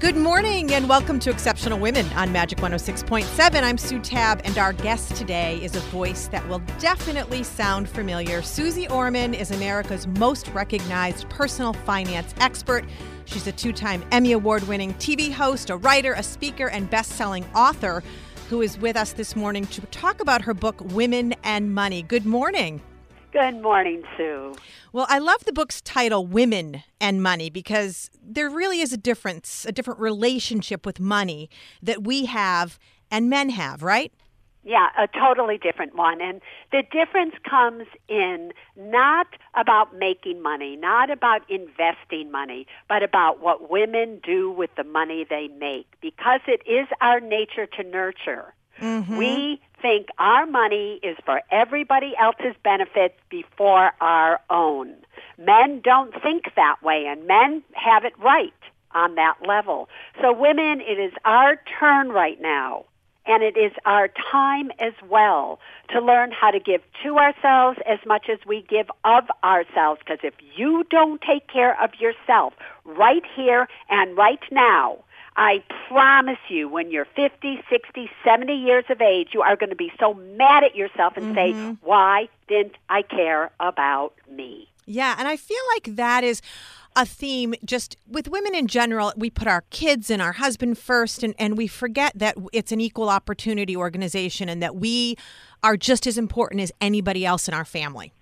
Good morning and welcome to Exceptional Women on Magic 106.7. I'm Sue Tab, and our guest today is a voice that will definitely sound familiar. Suze Orman is America's most recognized personal finance expert. She's a two time Emmy Award winning TV host, a writer, a speaker, and best selling author who is with us this morning to talk about her book, Women and Money. Good morning. Good morning, Sue. Well, I love the book's title, Women and Money, because there really is a difference, a different relationship with money that we have and men have, right? Yeah, a totally different one. And the difference comes in not about making money, not about investing money, but about what women do with the money they make. Because it is our nature to nurture. Mm-hmm. We think our money is for everybody else's benefit before our own. Men don't think that way, and men have it right on that level. So, women, it is our turn right now, and it is our time as well to learn how to give to ourselves as much as we give of ourselves. Because if you don't take care of yourself right here and right now, I promise you, when you're 50, 60, 70 years of age, you are going to be so mad at yourself and mm-hmm. say, why didn't I care about me? Yeah, and I feel like that is a theme just with women in general. We put our kids and our husband first, and, and we forget that it's an equal opportunity organization and that we are just as important as anybody else in our family.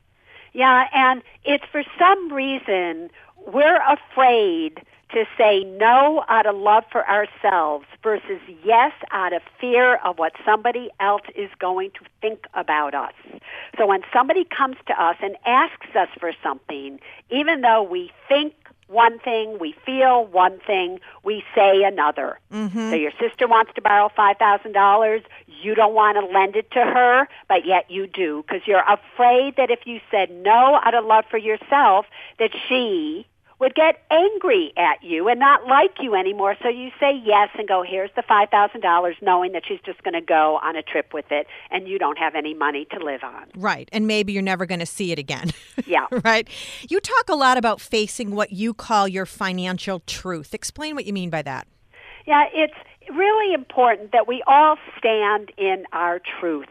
Yeah, and it's for some reason we're afraid to say no out of love for ourselves versus yes out of fear of what somebody else is going to think about us. So when somebody comes to us and asks us for something, even though we think one thing, we feel one thing, we say another. Mm-hmm. So your sister wants to borrow $5,000, you don't want to lend it to her, but yet you do because you're afraid that if you said no out of love for yourself, that she would get angry at you and not like you anymore. So you say yes and go, here's the $5,000, knowing that she's just going to go on a trip with it and you don't have any money to live on. Right. And maybe you're never going to see it again. Yeah. right. You talk a lot about facing what you call your financial truth. Explain what you mean by that. Yeah, it's really important that we all stand in our truth.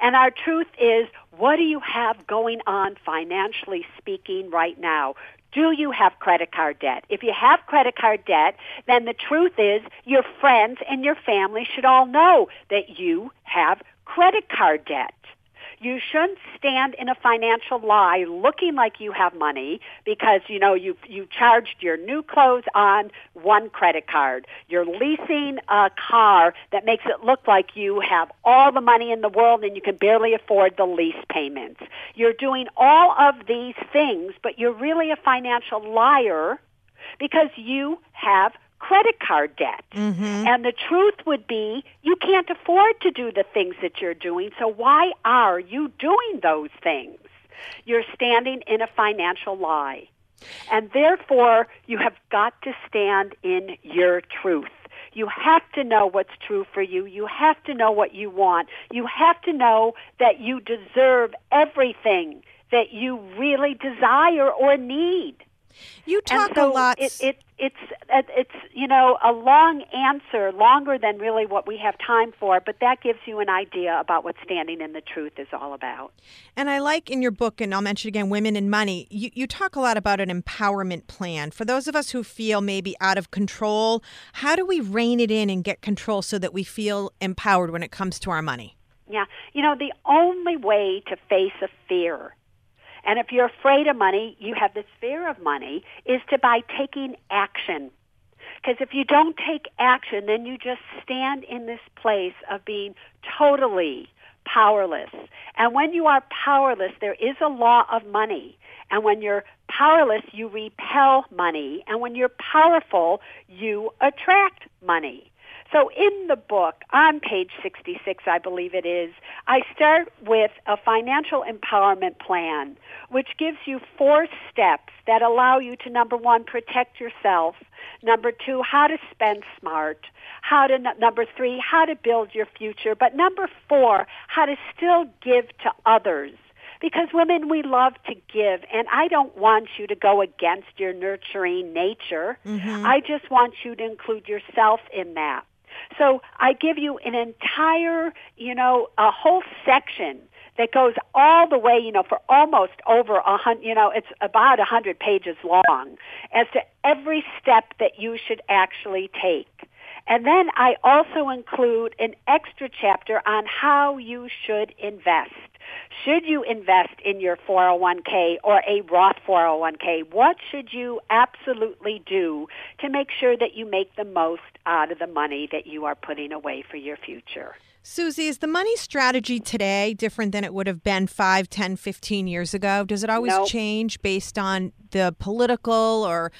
And our truth is, what do you have going on financially speaking right now? Do you have credit card debt? If you have credit card debt, then the truth is your friends and your family should all know that you have credit card debt. You shouldn't stand in a financial lie looking like you have money because you know you you charged your new clothes on one credit card. You're leasing a car that makes it look like you have all the money in the world and you can barely afford the lease payments. You're doing all of these things, but you're really a financial liar because you have credit card debt. Mm-hmm. And the truth would be you can't afford to do the things that you're doing, so why are you doing those things? You're standing in a financial lie. And therefore, you have got to stand in your truth. You have to know what's true for you. You have to know what you want. You have to know that you deserve everything that you really desire or need. You talk so a lot. It, it, it's uh, it's you know a long answer, longer than really what we have time for, but that gives you an idea about what standing in the truth is all about. And I like in your book, and I'll mention again, Women and Money. You, you talk a lot about an empowerment plan for those of us who feel maybe out of control. How do we rein it in and get control so that we feel empowered when it comes to our money? Yeah, you know the only way to face a fear and if you're afraid of money, you have this fear of money, is to by taking action. Because if you don't take action, then you just stand in this place of being totally powerless. And when you are powerless, there is a law of money. And when you're powerless, you repel money. And when you're powerful, you attract money. So in the book, on page 66, I believe it is, I start with a financial empowerment plan, which gives you four steps that allow you to, number one, protect yourself, number two, how to spend smart, how to, number three, how to build your future, but number four, how to still give to others because women we love to give and I don't want you to go against your nurturing nature. Mm-hmm. I just want you to include yourself in that. So I give you an entire, you know, a whole section that goes all the way, you know, for almost over a hundred, you know, it's about a hundred pages long as to every step that you should actually take. And then I also include an extra chapter on how you should invest. Should you invest in your 401k or a Roth 401k? What should you absolutely do to make sure that you make the most out of the money that you are putting away for your future? Suze, is the money strategy today different than it would have been 5, 10, 15 years ago? Does it always nope. change based on the political or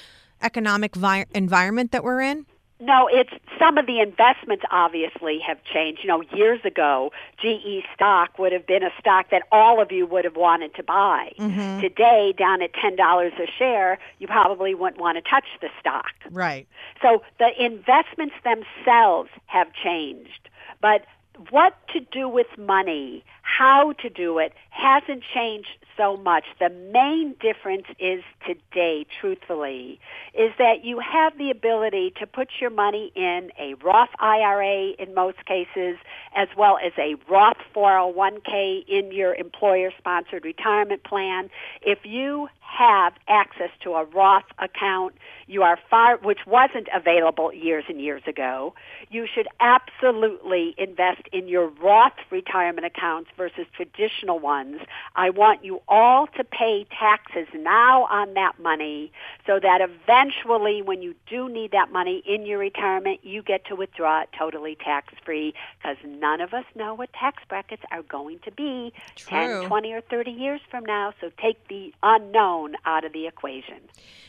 economic vi- environment that we're in? No, it's some of the investments obviously have changed. You know, years ago, GE stock would have been a stock that all of you would have wanted to buy. Mm-hmm. Today, down at $10 a share, you probably wouldn't want to touch the stock. Right. So the investments themselves have changed. But what to do with money, how to do it, hasn't changed so much. The main difference is today, truthfully, is that you have the ability to put your money in a Roth IRA in most cases, as well as a Roth 401k in your employer sponsored retirement plan. If you have access to a Roth account, you are far, which wasn't available years and years ago, you should absolutely invest in your Roth retirement accounts versus traditional ones. I want you all to pay taxes now on that money so that eventually when you do need that money in your retirement, you get to withdraw it totally tax free because none of us know what tax brackets are going to be True. 10, 20, or 30 years from now. So take the unknown out of the equation.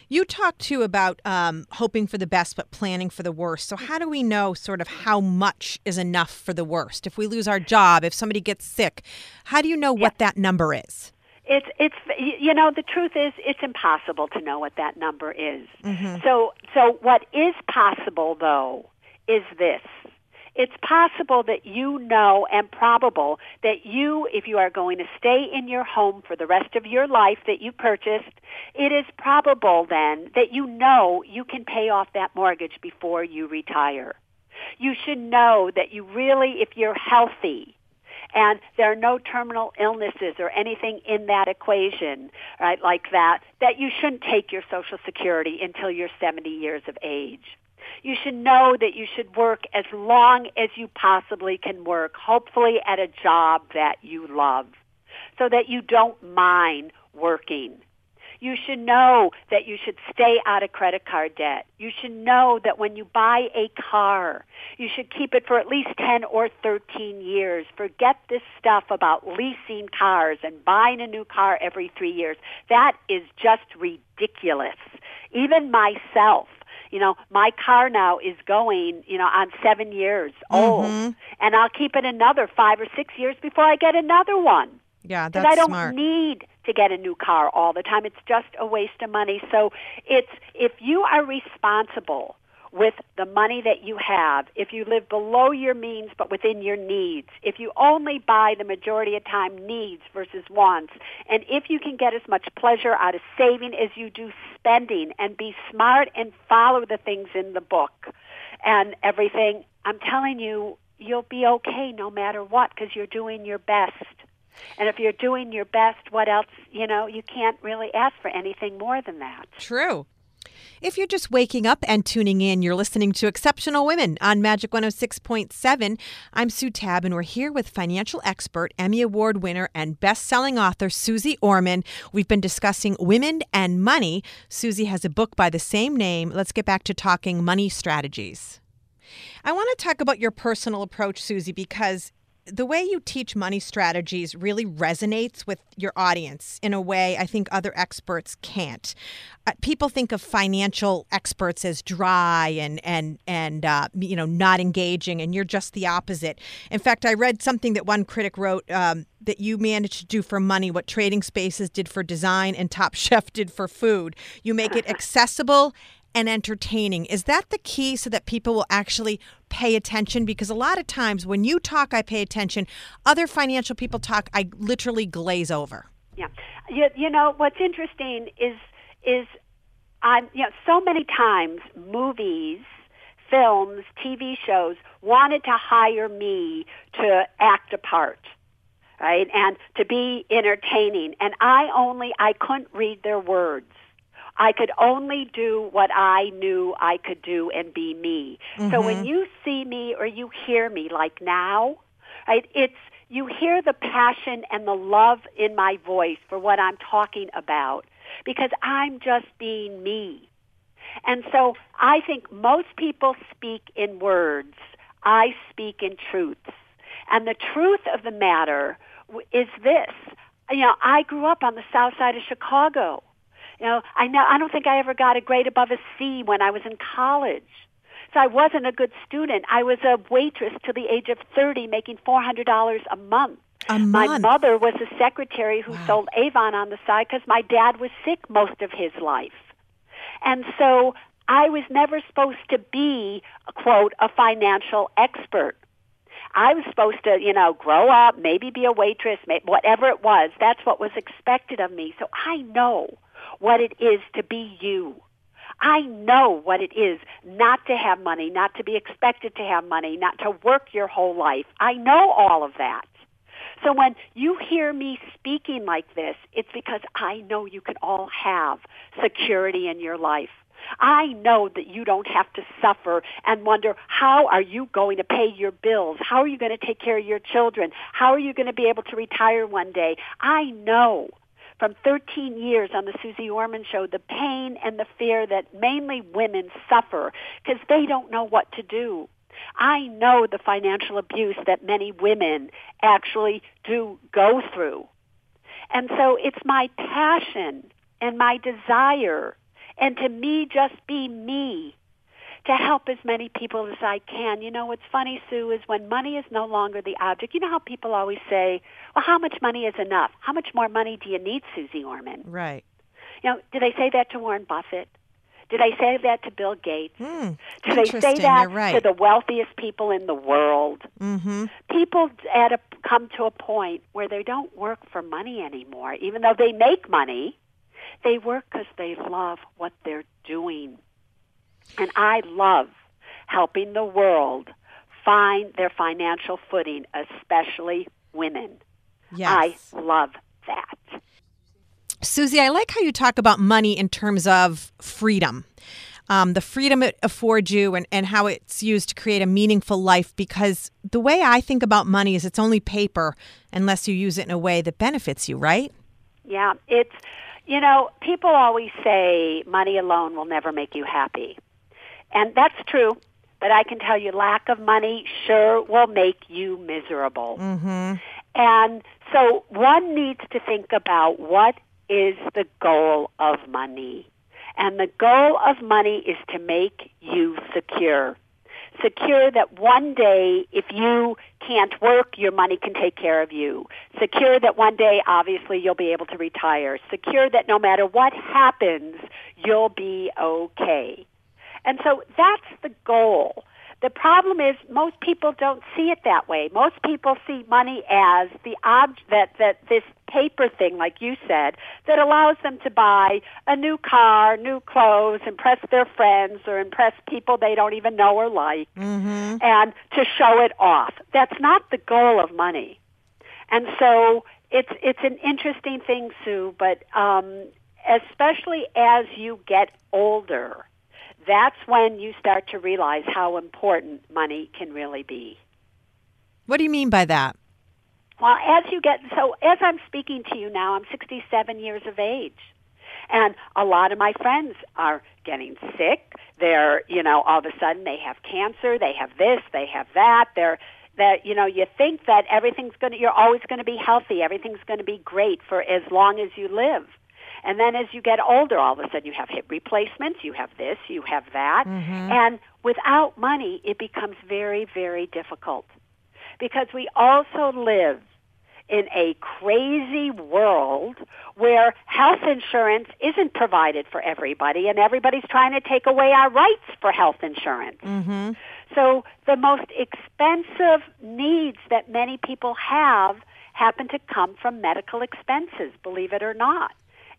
You talked too about um, hoping for the best but planning for the worst. So, how do we know sort of how much is enough for the worst? If we lose our job, if somebody gets sick, how do you know what that number is? It's it's you know the truth is it's impossible to know what that number is. Mm-hmm. So so what is possible though is this it's possible that you know and probable that you, if you are going to stay in your home for the rest of your life that you purchased, it is probable then that you know you can pay off that mortgage before you retire. You should know that you really, if you're healthy, and there are no terminal illnesses or anything in that equation, right, like that, that you shouldn't take your Social Security until you're 70 years of age you should know that you should work as long as you possibly can work, hopefully at a job that you love, so that you don't mind working. You should know that you should stay out of credit card debt. You should know that when you buy a car, you should keep it for at least 10 or 13 years. Forget this stuff about leasing cars and buying a new car every three years. That is just ridiculous. Even myself, you know, my car now is going, you know, on seven years old, mm-hmm. and I'll keep it another five or six years before I get another one. Yeah, because that's I don't smart. need to get a new car all the time. It's just a waste of money. So it's if you are responsible with the money that you have, if you live below your means but within your needs, if you only buy the majority of time needs versus wants, and if you can get as much pleasure out of saving as you do spending and be smart and follow the things in the book and everything, I'm telling you, you'll be okay no matter what because you're doing your best. And if you're doing your best, what else, you know, you can't really ask for anything more than that. True. If you're just waking up and tuning in, you're listening to Exceptional Women on Magic 106.7. I'm Sue Tabb, and we're here with financial expert, Emmy Award winner, and best selling author Suze Orman. We've been discussing women and money. Suze has a book by the same name. Let's get back to talking money strategies. I want to talk about your personal approach, Suze, because the way you teach money strategies really resonates with your audience in a way I think other experts can't. Uh, people think of financial experts as dry and and and uh, you know not engaging, and you're just the opposite. In fact, I read something that one critic wrote um, that you managed to do for money what Trading Spaces did for design and Top Chef did for food. You make it accessible and entertaining. Is that the key so that people will actually pay attention? Because a lot of times when you talk, I pay attention. Other financial people talk, I literally glaze over. Yeah. You, you know, what's interesting is, is I'm, you know, so many times movies, films, TV shows wanted to hire me to act a part right? And to be entertaining. And I only, I couldn't read their words. I could only do what I knew I could do and be me. Mm-hmm. So when you see me or you hear me like now, right, it's you hear the passion and the love in my voice for what I'm talking about because I'm just being me. And so I think most people speak in words. I speak in truths. And the truth of the matter is this. You know, I grew up on the south side of Chicago. You know, I know I don't think I ever got a grade above a C when I was in college. So I wasn't a good student. I was a waitress till the age of 30 making $400 a month. A month. My mother was a secretary who wow. sold Avon on the side because my dad was sick most of his life. And so I was never supposed to be, quote, a financial expert. I was supposed to, you know, grow up, maybe be a waitress, whatever it was. That's what was expected of me. So I know what it is to be you. I know what it is not to have money, not to be expected to have money, not to work your whole life. I know all of that. So when you hear me speaking like this, it's because I know you can all have security in your life. I know that you don't have to suffer and wonder how are you going to pay your bills? How are you going to take care of your children? How are you going to be able to retire one day? I know from 13 years on the Suze Orman show the pain and the fear that mainly women suffer because they don't know what to do. I know the financial abuse that many women actually do go through. And so it's my passion and my desire and to me just be me to help as many people as I can. You know what's funny, Sue, is when money is no longer the object. You know how people always say, "Well, how much money is enough? How much more money do you need, Suze Orman?" Right. You know, do they say that to Warren Buffett? Do they say that to Bill Gates? Mm, do they say that right. to the wealthiest people in the world? Mm-hmm. People at a, come to a point where they don't work for money anymore, even though they make money. They work because they love what they're doing. And I love helping the world find their financial footing, especially women. Yes. I love that. Suze, I like how you talk about money in terms of freedom. Um, the freedom it affords you and, and how it's used to create a meaningful life because the way I think about money is it's only paper unless you use it in a way that benefits you, right? Yeah, it's you know, people always say money alone will never make you happy. And that's true, but I can tell you lack of money sure will make you miserable. Mm-hmm. And so one needs to think about what is the goal of money. And the goal of money is to make you secure secure that one day if you can't work, your money can take care of you. Secure that one day, obviously, you'll be able to retire. Secure that no matter what happens, you'll be okay. And so that's the goal. The problem is most people don't see it that way. Most people see money as the object that, that this paper thing, like you said, that allows them to buy a new car, new clothes, impress their friends or impress people they don't even know or like, mm-hmm. and to show it off. That's not the goal of money. And so it's it's an interesting thing, Sue, but um, especially as you get older, that's when you start to realize how important money can really be. What do you mean by that? Well, as you get, so as I'm speaking to you now, I'm 67 years of age. And a lot of my friends are getting sick. They're, you know, all of a sudden they have cancer, they have this, they have that. They're, that you know you think that everything's going to you're always going to be healthy everything's going to be great for as long as you live and then as you get older all of a sudden you have hip replacements you have this you have that mm-hmm. and without money it becomes very very difficult because we also live in a crazy world where health insurance isn't provided for everybody and everybody's trying to take away our rights for health insurance. Mm-hmm. So the most expensive needs that many people have happen to come from medical expenses, believe it or not.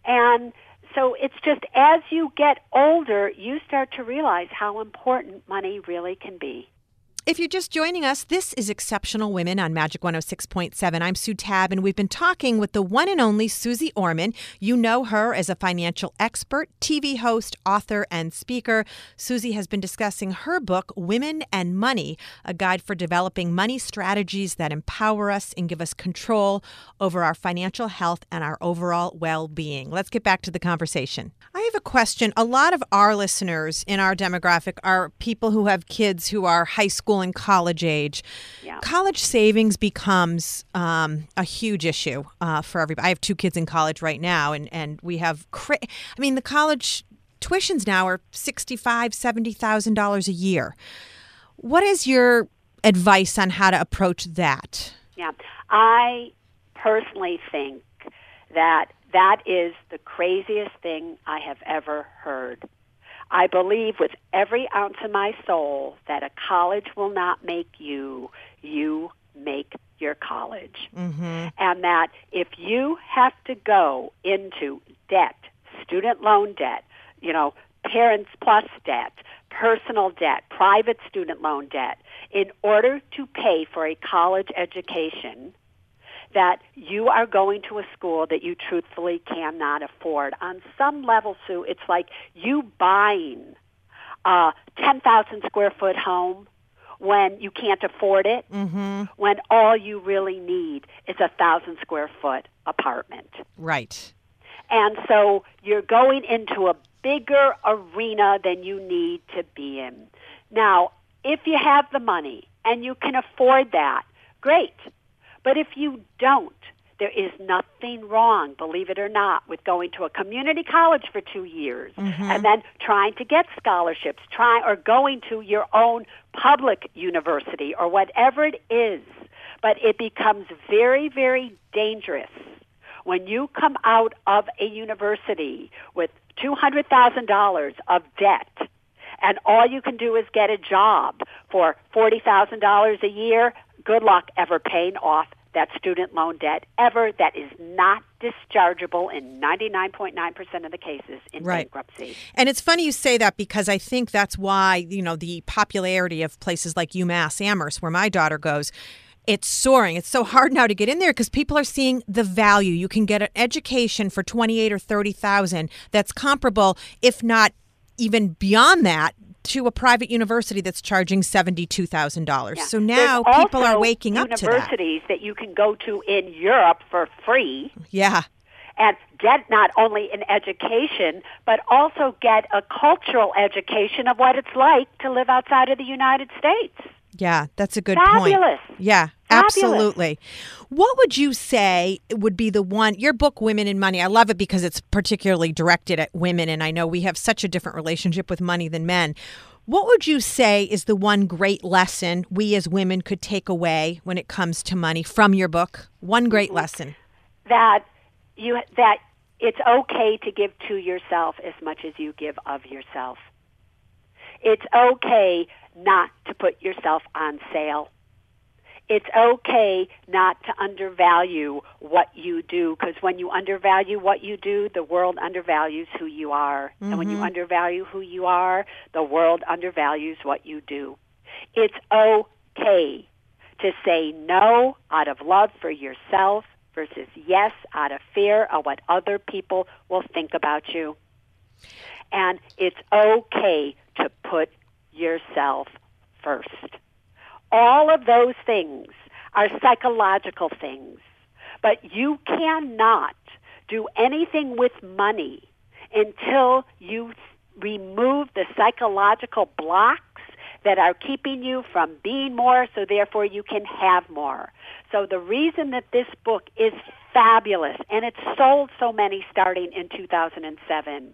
And so it's just as you get older, you start to realize how important money really can be. If you're just joining us, this is Exceptional Women on Magic 106.7. I'm Sue Tab, and we've been talking with the one and only Suze Orman. You know her as a financial expert, TV host, author, and speaker. Suze has been discussing her book, Women and Money, a guide for developing money strategies that empower us and give us control over our financial health and our overall well being. Let's get back to the conversation. I have a question. A lot of our listeners in our demographic are people who have kids who are high school and college age. Yeah. College savings becomes um, a huge issue uh, for everybody. I have two kids in college right now, and, and we have, cra- I mean, the college tuitions now are sixty-five, seventy thousand dollars a year. What is your advice on how to approach that? Yeah. I personally think that that is the craziest thing I have ever heard. I believe with every ounce of my soul that a college will not make you, you make your college. Mm-hmm. And that if you have to go into debt, student loan debt, you know, parents plus debt, personal debt, private student loan debt, in order to pay for a college education, that you are going to a school that you truthfully cannot afford. On some level, Sue, it's like you buying a 10,000 square foot home when you can't afford it, mm-hmm. when all you really need is a thousand square foot apartment. Right. And so you're going into a bigger arena than you need to be in. Now, if you have the money and you can afford that, great. But if you don't, there is nothing wrong, believe it or not, with going to a community college for two years mm-hmm. and then trying to get scholarships, trying or going to your own public university or whatever it is. But it becomes very, very dangerous when you come out of a university with $200,000 of debt and all you can do is get a job for $40,000 a year, good luck ever paying off that student loan debt ever that is not dischargeable in 99.9% of the cases in Right. bankruptcy. And it's funny you say that because I think that's why, you know, the popularity of places like UMass Amherst, where my daughter goes, it's soaring. It's so hard now to get in there because people are seeing the value. You can get an education for 28 or 30,000 that's comparable, if not even beyond that, to a private university that's charging $72,000. Yeah. So now There's people are waking up to that. Universities that you can go to in Europe for free. Yeah. and get not only an education, but also get a cultural education of what it's like to live outside of the United States. Yeah, that's a good Fabulous. point. Yeah, Fabulous. absolutely. What would you say would be the one your book Women in Money? I love it because it's particularly directed at women and I know we have such a different relationship with money than men. What would you say is the one great lesson we as women could take away when it comes to money from your book? One great mm-hmm. lesson. That you that it's okay to give to yourself as much as you give of yourself. It's okay not to put yourself on sale. It's okay not to undervalue what you do because when you undervalue what you do, the world undervalues who you are. And when you mm-hmm. undervalue who you are, the world undervalues what you do. It's okay to say no out of love for yourself versus yes out of fear of what other people will think about you. And it's okay to put yourself first. All of those things are psychological things, but you cannot do anything with money until you remove the psychological blocks that are keeping you from being more so therefore you can have more. So the reason that this book is fabulous and it sold so many starting in 2007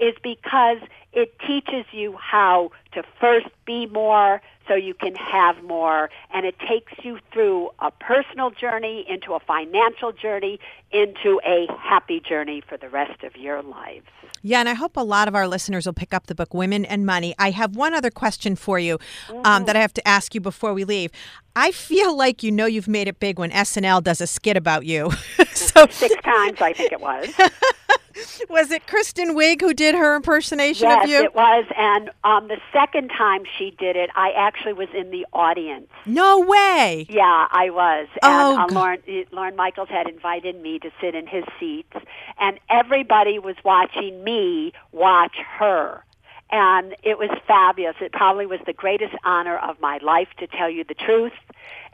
is because it teaches you how to first be more so you can have more and it takes you through a personal journey into a financial journey into a happy journey for the rest of your lives. Yeah, and I hope a lot of our listeners will pick up the book Women and Money. I have one other question for you um, Mm-hmm. that I have to ask you before we leave. I feel like you know you've made it big when SNL does a skit about you. so Six times I think it was. was it Kristen Wiig who did her impersonation yes, of you? it was and um the second time she did it I actually was in the audience. no way. Yeah, I was. And Oh, uh, God. Lauren, Lorne Michaels had invited me to sit in his seats, and everybody was watching me watch her. And it was fabulous. It probably was the greatest honor of my life, to tell you the truth.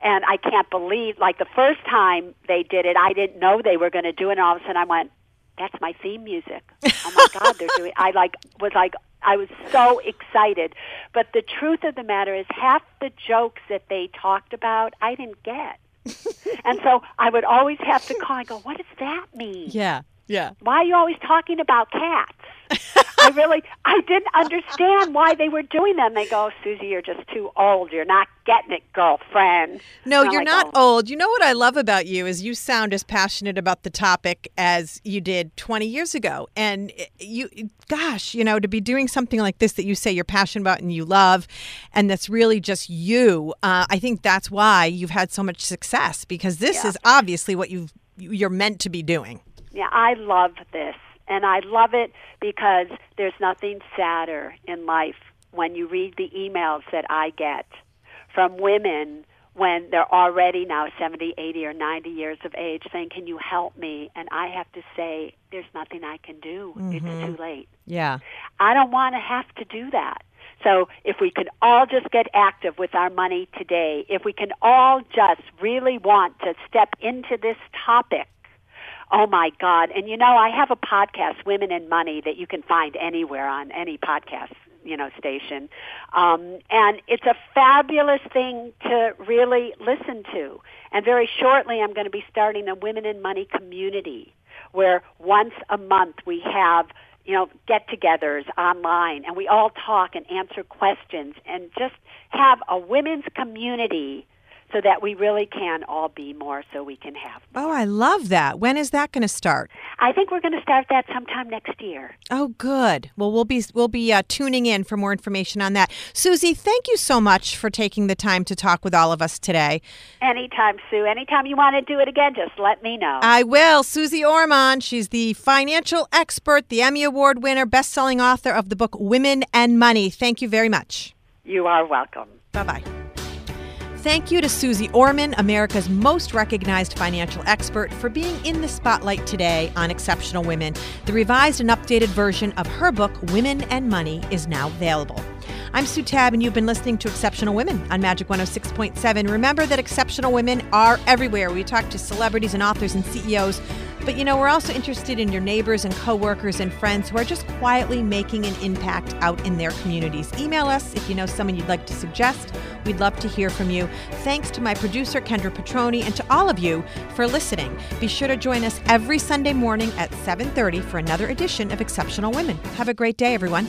And I can't believe, like the first time they did it, I didn't know they were going to do it. And all of a sudden, I went, "That's my theme music." Oh my God, they're doing. I like was like I was so excited. But the truth of the matter is, half the jokes that they talked about, I didn't get. and so I would always have to call and go, what does that mean? Yeah. Yeah. Why are you always talking about cats? I really, I didn't understand why they were doing that. And they go, Suze, you're just too old. You're not getting it, girlfriend. No, you're like, not "Oh." old. You know what I love about you is you sound as passionate about the topic as you did 20 years ago. And you gosh, you know, to be doing something like this that you say you're passionate about and you love and that's really just you. Uh, I think that's why you've had so much success because this Yeah. is obviously what you've you're meant to be doing. Yeah, I love this. And I love it because there's nothing sadder in life when you read the emails that I get from women when they're already now 70, 80, or 90 years of age saying, Can you help me? And I have to say, There's nothing I can do. It's mm-hmm. too late. Yeah. I don't want to have to do that. So if we can all just get active with our money today, if we can all just really want to step into this topic, oh my God. And you know, I have a podcast, Women and Money, that you can find anywhere on any podcast, you know, station. Um, and it's a fabulous thing to really listen to. And very shortly I'm going to be starting a Women and Money community where once a month we have you know, get-togethers online, and we all talk and answer questions, and just have a women's community so that we really can all be more, so we can have. Oh, I love that. When is that going to start? I think we're going to start that sometime next year. Oh, good. Well, we'll be we'll be uh, tuning in for more information on that. Suze, thank you so much for taking the time to talk with all of us today. Anytime, Sue. Anytime you want to do it again, just let me know. I will. Suze Orman. She's the financial expert, the Emmy Award winner, best-selling author of the book Women and Money. Thank you very much. you are welcome. Bye bye. Thank you to Suze Orman, America's most recognized financial expert, for being in the spotlight today on Exceptional Women. The revised and updated version of her book, Women and Money, is now available. I'm Sue Tab, and you've been listening to Exceptional Women on Magic 106.7. Remember that exceptional women are everywhere. We talk to celebrities and authors and CEOs. But you know, we're also interested in your neighbors and coworkers and friends who are just quietly making an impact out in their communities. Email us if you know someone you'd like to suggest. We'd love to hear from you. Thanks to my producer, Kendra Petroni, and to all of you for listening. Be sure to join us every Sunday morning at 7:30 for another edition of Exceptional Women. Have a great day, everyone.